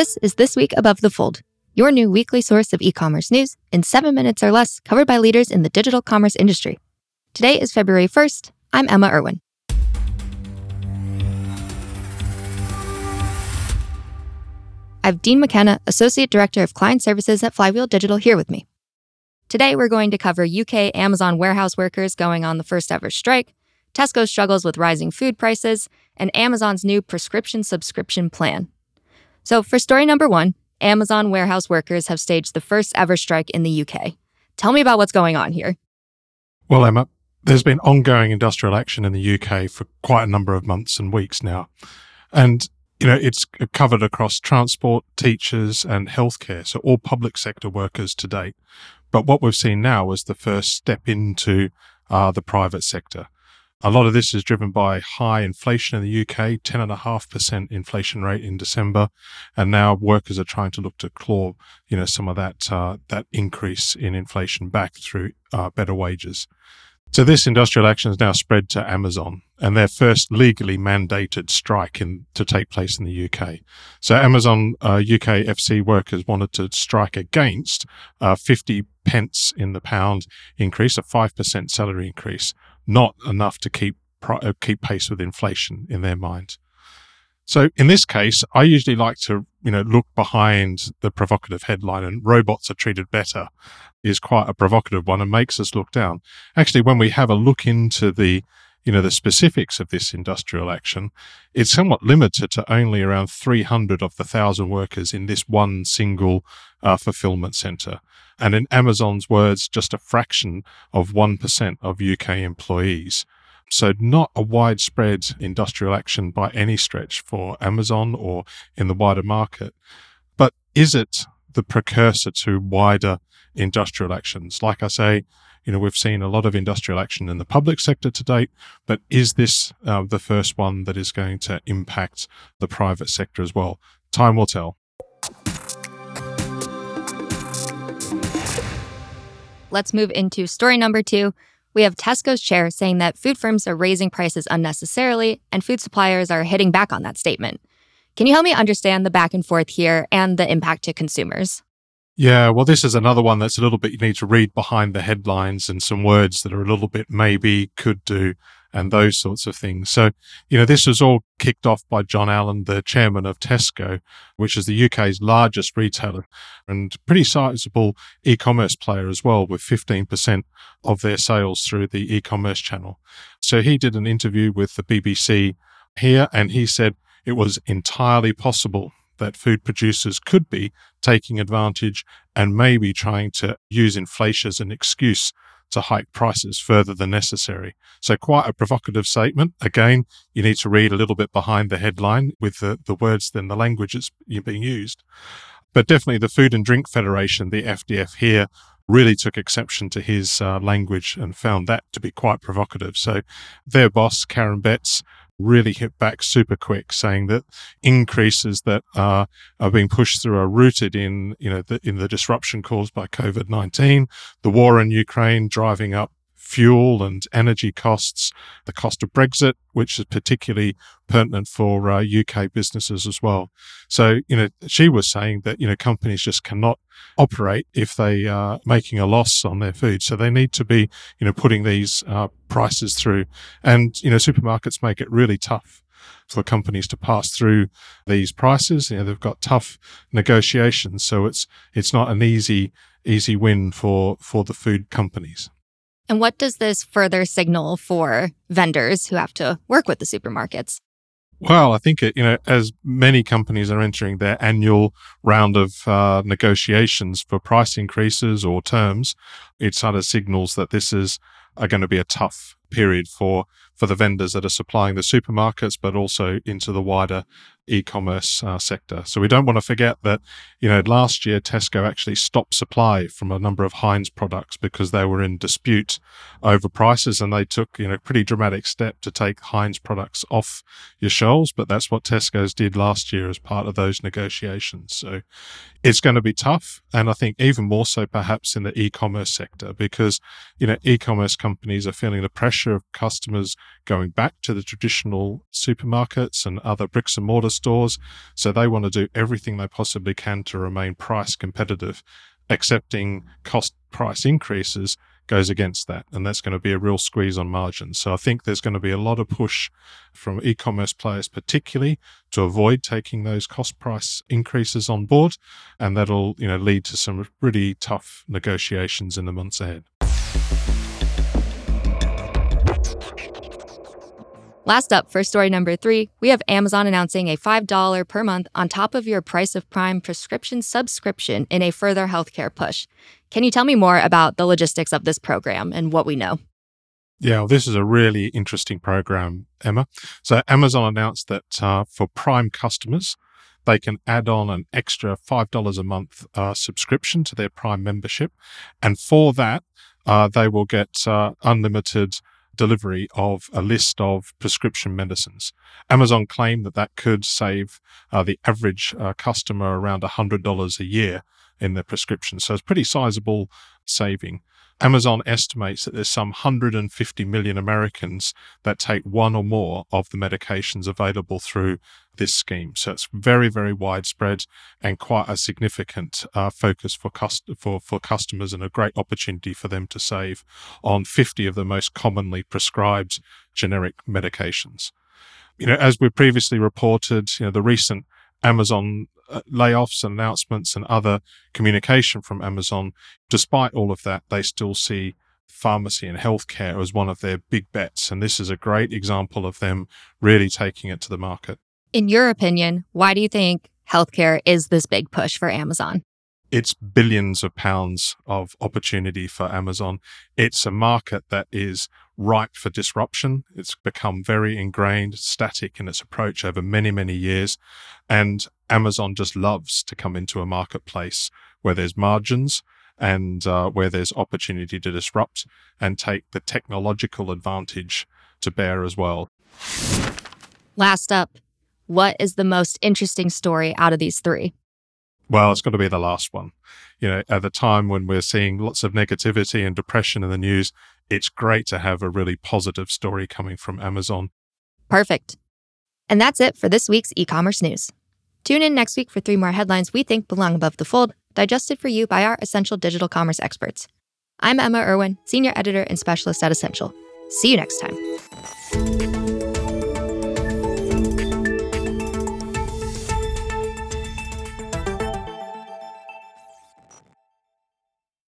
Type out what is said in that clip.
This is This Week Above the Fold, your new weekly source of e commerce news in seven minutes or less, covered by leaders in the digital commerce industry. Today is February 1st. I'm Emma Irwin. I have Dean McKenna, Associate Director of Client Services at Flywheel Digital, here with me. Today, we're going to cover UK Amazon warehouse workers going on the first ever strike, Tesco struggles with rising food prices, and Amazon's new prescription subscription plan. So, for story number one, Amazon warehouse workers have staged the first ever strike in the UK. Tell me about what's going on here. Well, Emma, there's been ongoing industrial action in the UK for quite a number of months and weeks now. And, you know, it's covered across transport, teachers, and healthcare. So, all public sector workers to date. But what we've seen now is the first step into uh, the private sector. A lot of this is driven by high inflation in the UK, 10.5% inflation rate in December. And now workers are trying to look to claw, you know, some of that, uh, that increase in inflation back through uh, better wages. So this industrial action has now spread to Amazon and their first legally mandated strike in, to take place in the UK. So Amazon uh, UK FC workers wanted to strike against uh, 50 pence in the pound increase, a 5% salary increase, not enough to keep uh, keep pace with inflation in their mind. So in this case, I usually like to, you know, look behind the provocative headline and robots are treated better is quite a provocative one and makes us look down. Actually, when we have a look into the, you know, the specifics of this industrial action, it's somewhat limited to only around 300 of the thousand workers in this one single uh, fulfillment center. And in Amazon's words, just a fraction of 1% of UK employees. So, not a widespread industrial action by any stretch for Amazon or in the wider market. But is it the precursor to wider industrial actions? Like I say, you know, we've seen a lot of industrial action in the public sector to date, but is this uh, the first one that is going to impact the private sector as well? Time will tell. Let's move into story number two we have Tesco's chair saying that food firms are raising prices unnecessarily and food suppliers are hitting back on that statement. Can you help me understand the back and forth here and the impact to consumers? Yeah, well, this is another one that's a little bit, you need to read behind the headlines and some words that are a little bit maybe, could do, and those sorts of things. So, you know, this was all kicked off by John Allan, the chairman of Tesco, which is the UK's largest retailer and pretty sizable e commerce player as well, with 15% of their sales through the e commerce channel. So he did an interview with the BBC here and he said it was entirely possible that food producers could be taking advantage and maybe trying to use inflation as an excuse to hike prices further than necessary. So, quite a provocative statement. Again, you need to read a little bit behind the headline with the, the words and the language that's being used. But definitely, the Food and Drink Federation, the FDF here, really took exception to his uh, language and found that to be quite provocative. So, their boss, Karen Betts, really hit back super quick, saying that increases that are, are being pushed through are rooted in, you know, the, in the disruption caused by COVID 19, the war in Ukraine driving up fuel and energy costs, the cost of Brexit, which is particularly pertinent for uh, UK businesses as well. So, you know, she was saying that, you know, companies just cannot operate if they are making a loss on their food. So they need to be, you know, putting these uh, prices through. And, you know, supermarkets make it really tough for companies to pass through these prices. You know, they've got tough negotiations. So it's, it's not an easy, easy win for, for the food companies. And what does this further signal for vendors who have to work with the supermarkets? Well, I think it, you know, as many companies are entering their annual round of uh, negotiations for price increases or terms, it sort of signals that this is are going to be a tough period for for the vendors that are supplying the supermarkets, but also into the wider e-commerce uh, sector. So we don't want to forget that, you know, last year Tesco actually stopped supply from a number of Heinz products because they were in dispute over prices, and they took, you know, pretty dramatic step to take Heinz products off your shelves. But that's what Tesco's did last year as part of those negotiations. So it's going to be tough, and I think even more so perhaps in the e-commerce sector because, you know, e-commerce companies are feeling the pressure pressure of customers going back to the traditional supermarkets and other bricks and mortar stores. So they want to do everything they possibly can to remain price competitive. Accepting cost price increases goes against that. And that's going to be a real squeeze on margins. So I think there's going to be a lot of push from e commerce players, particularly to avoid taking those cost price increases on board. And that'll, you know, lead to some really tough negotiations in the months ahead. Last up, for story number three, we have Amazon announcing a $5 per month on top of your price of Prime prescription subscription in a further healthcare push. Can you tell me more about the logistics of this program and what we know? Yeah, well, this is a really interesting program, Emma. So, Amazon announced that uh, for Prime customers, they can add on an extra $5 a month uh, subscription to their Prime membership. And for that, uh, they will get uh, unlimited delivery of a list of prescription medicines. Amazon claimed that that could save uh, the average uh, customer around $100 a year in their prescription. So it's pretty sizable saving. Amazon estimates that there's some 150 million Americans that take one or more of the medications available through this scheme. So it's very, very widespread and quite a significant uh, focus for, cust- for, for customers and a great opportunity for them to save on 50 of the most commonly prescribed generic medications. You know, as we previously reported, you know, the recent Amazon uh, layoffs and announcements and other communication from Amazon, despite all of that, they still see pharmacy and healthcare as one of their big bets. And this is a great example of them really taking it to the market. In your opinion, why do you think healthcare is this big push for Amazon? It's billions of pounds of opportunity for Amazon. It's a market that is ripe for disruption. It's become very ingrained, static in its approach over many, many years. And Amazon just loves to come into a marketplace where there's margins and uh, where there's opportunity to disrupt and take the technological advantage to bear as well. Last up, what is the most interesting story out of these three? Well, it's got to be the last one. You know, at the time when we're seeing lots of negativity and depression in the news, it's great to have a really positive story coming from Amazon. Perfect. And that's it for this week's e commerce news. Tune in next week for three more headlines we think belong above the fold, digested for you by our essential digital commerce experts. I'm Emma Irwin, Senior Editor and Specialist at Ascential. See you next time.